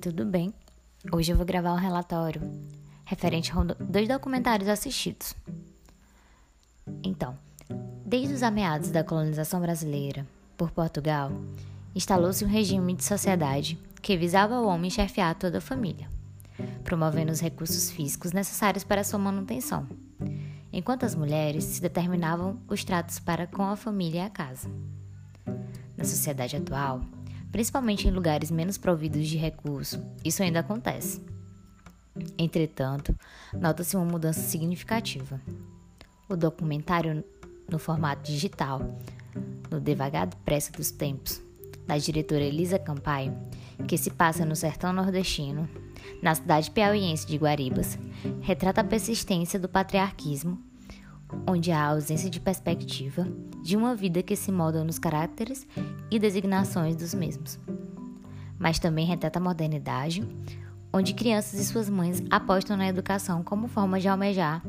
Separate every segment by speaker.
Speaker 1: tudo bem? Hoje eu vou gravar um relatório referente a dois documentários assistidos. Então, desde os ameaços da colonização brasileira por Portugal, instalou-se um regime de sociedade que visava ao homem chefiar toda a família, promovendo os recursos físicos necessários para sua manutenção, enquanto as mulheres se determinavam os tratos para com a família e a casa. Na sociedade atual, principalmente em lugares menos providos de recursos, isso ainda acontece. Entretanto, nota-se uma mudança significativa. O documentário no formato digital, no Devagar Pressa dos Tempos, da diretora Elisa Campaio, que se passa no sertão nordestino, na cidade piauiense de Guaribas, retrata a persistência do patriarquismo onde há ausência de perspectiva de uma vida que se molda nos caráteres e designações dos mesmos. Mas também retrata a modernidade, onde crianças e suas mães apostam na educação como forma de almejar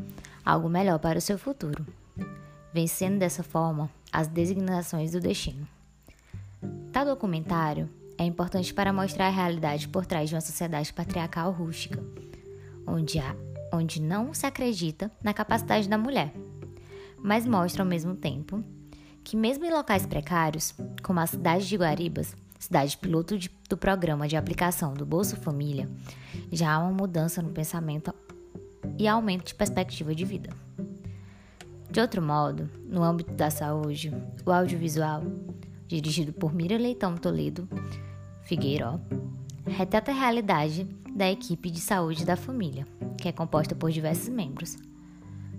Speaker 1: algo melhor para o seu futuro, vencendo dessa forma as designações do destino. Tal documentário é importante para mostrar a realidade por trás de uma sociedade patriarcal rústica, onde, há, onde não se acredita na capacidade da mulher mas mostra ao mesmo tempo que, mesmo em locais precários, como a cidade de Guaribas, cidade piloto de, do programa de aplicação do Bolsa Família, já há uma mudança no pensamento e aumento de perspectiva de vida. De outro modo, no âmbito da saúde, o audiovisual, dirigido por Mira Leitão Toledo Figueiró, retrata a realidade da equipe de saúde da família, que é composta por diversos membros.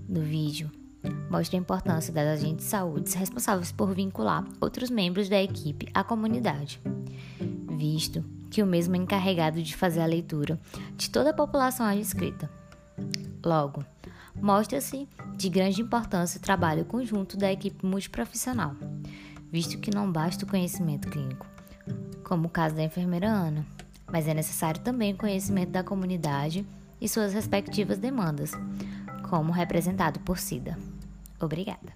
Speaker 1: No vídeo, mostra a importância das agentes de saúde responsáveis por vincular outros membros da equipe à comunidade, visto que o mesmo é encarregado de fazer a leitura de toda a população inscrita. Logo, mostra-se de grande importância o trabalho conjunto da equipe multiprofissional, visto que não basta o conhecimento clínico, como o caso da enfermeira Ana, mas é necessário também o conhecimento da comunidade e suas respectivas demandas, como representado por Cida. Obrigada!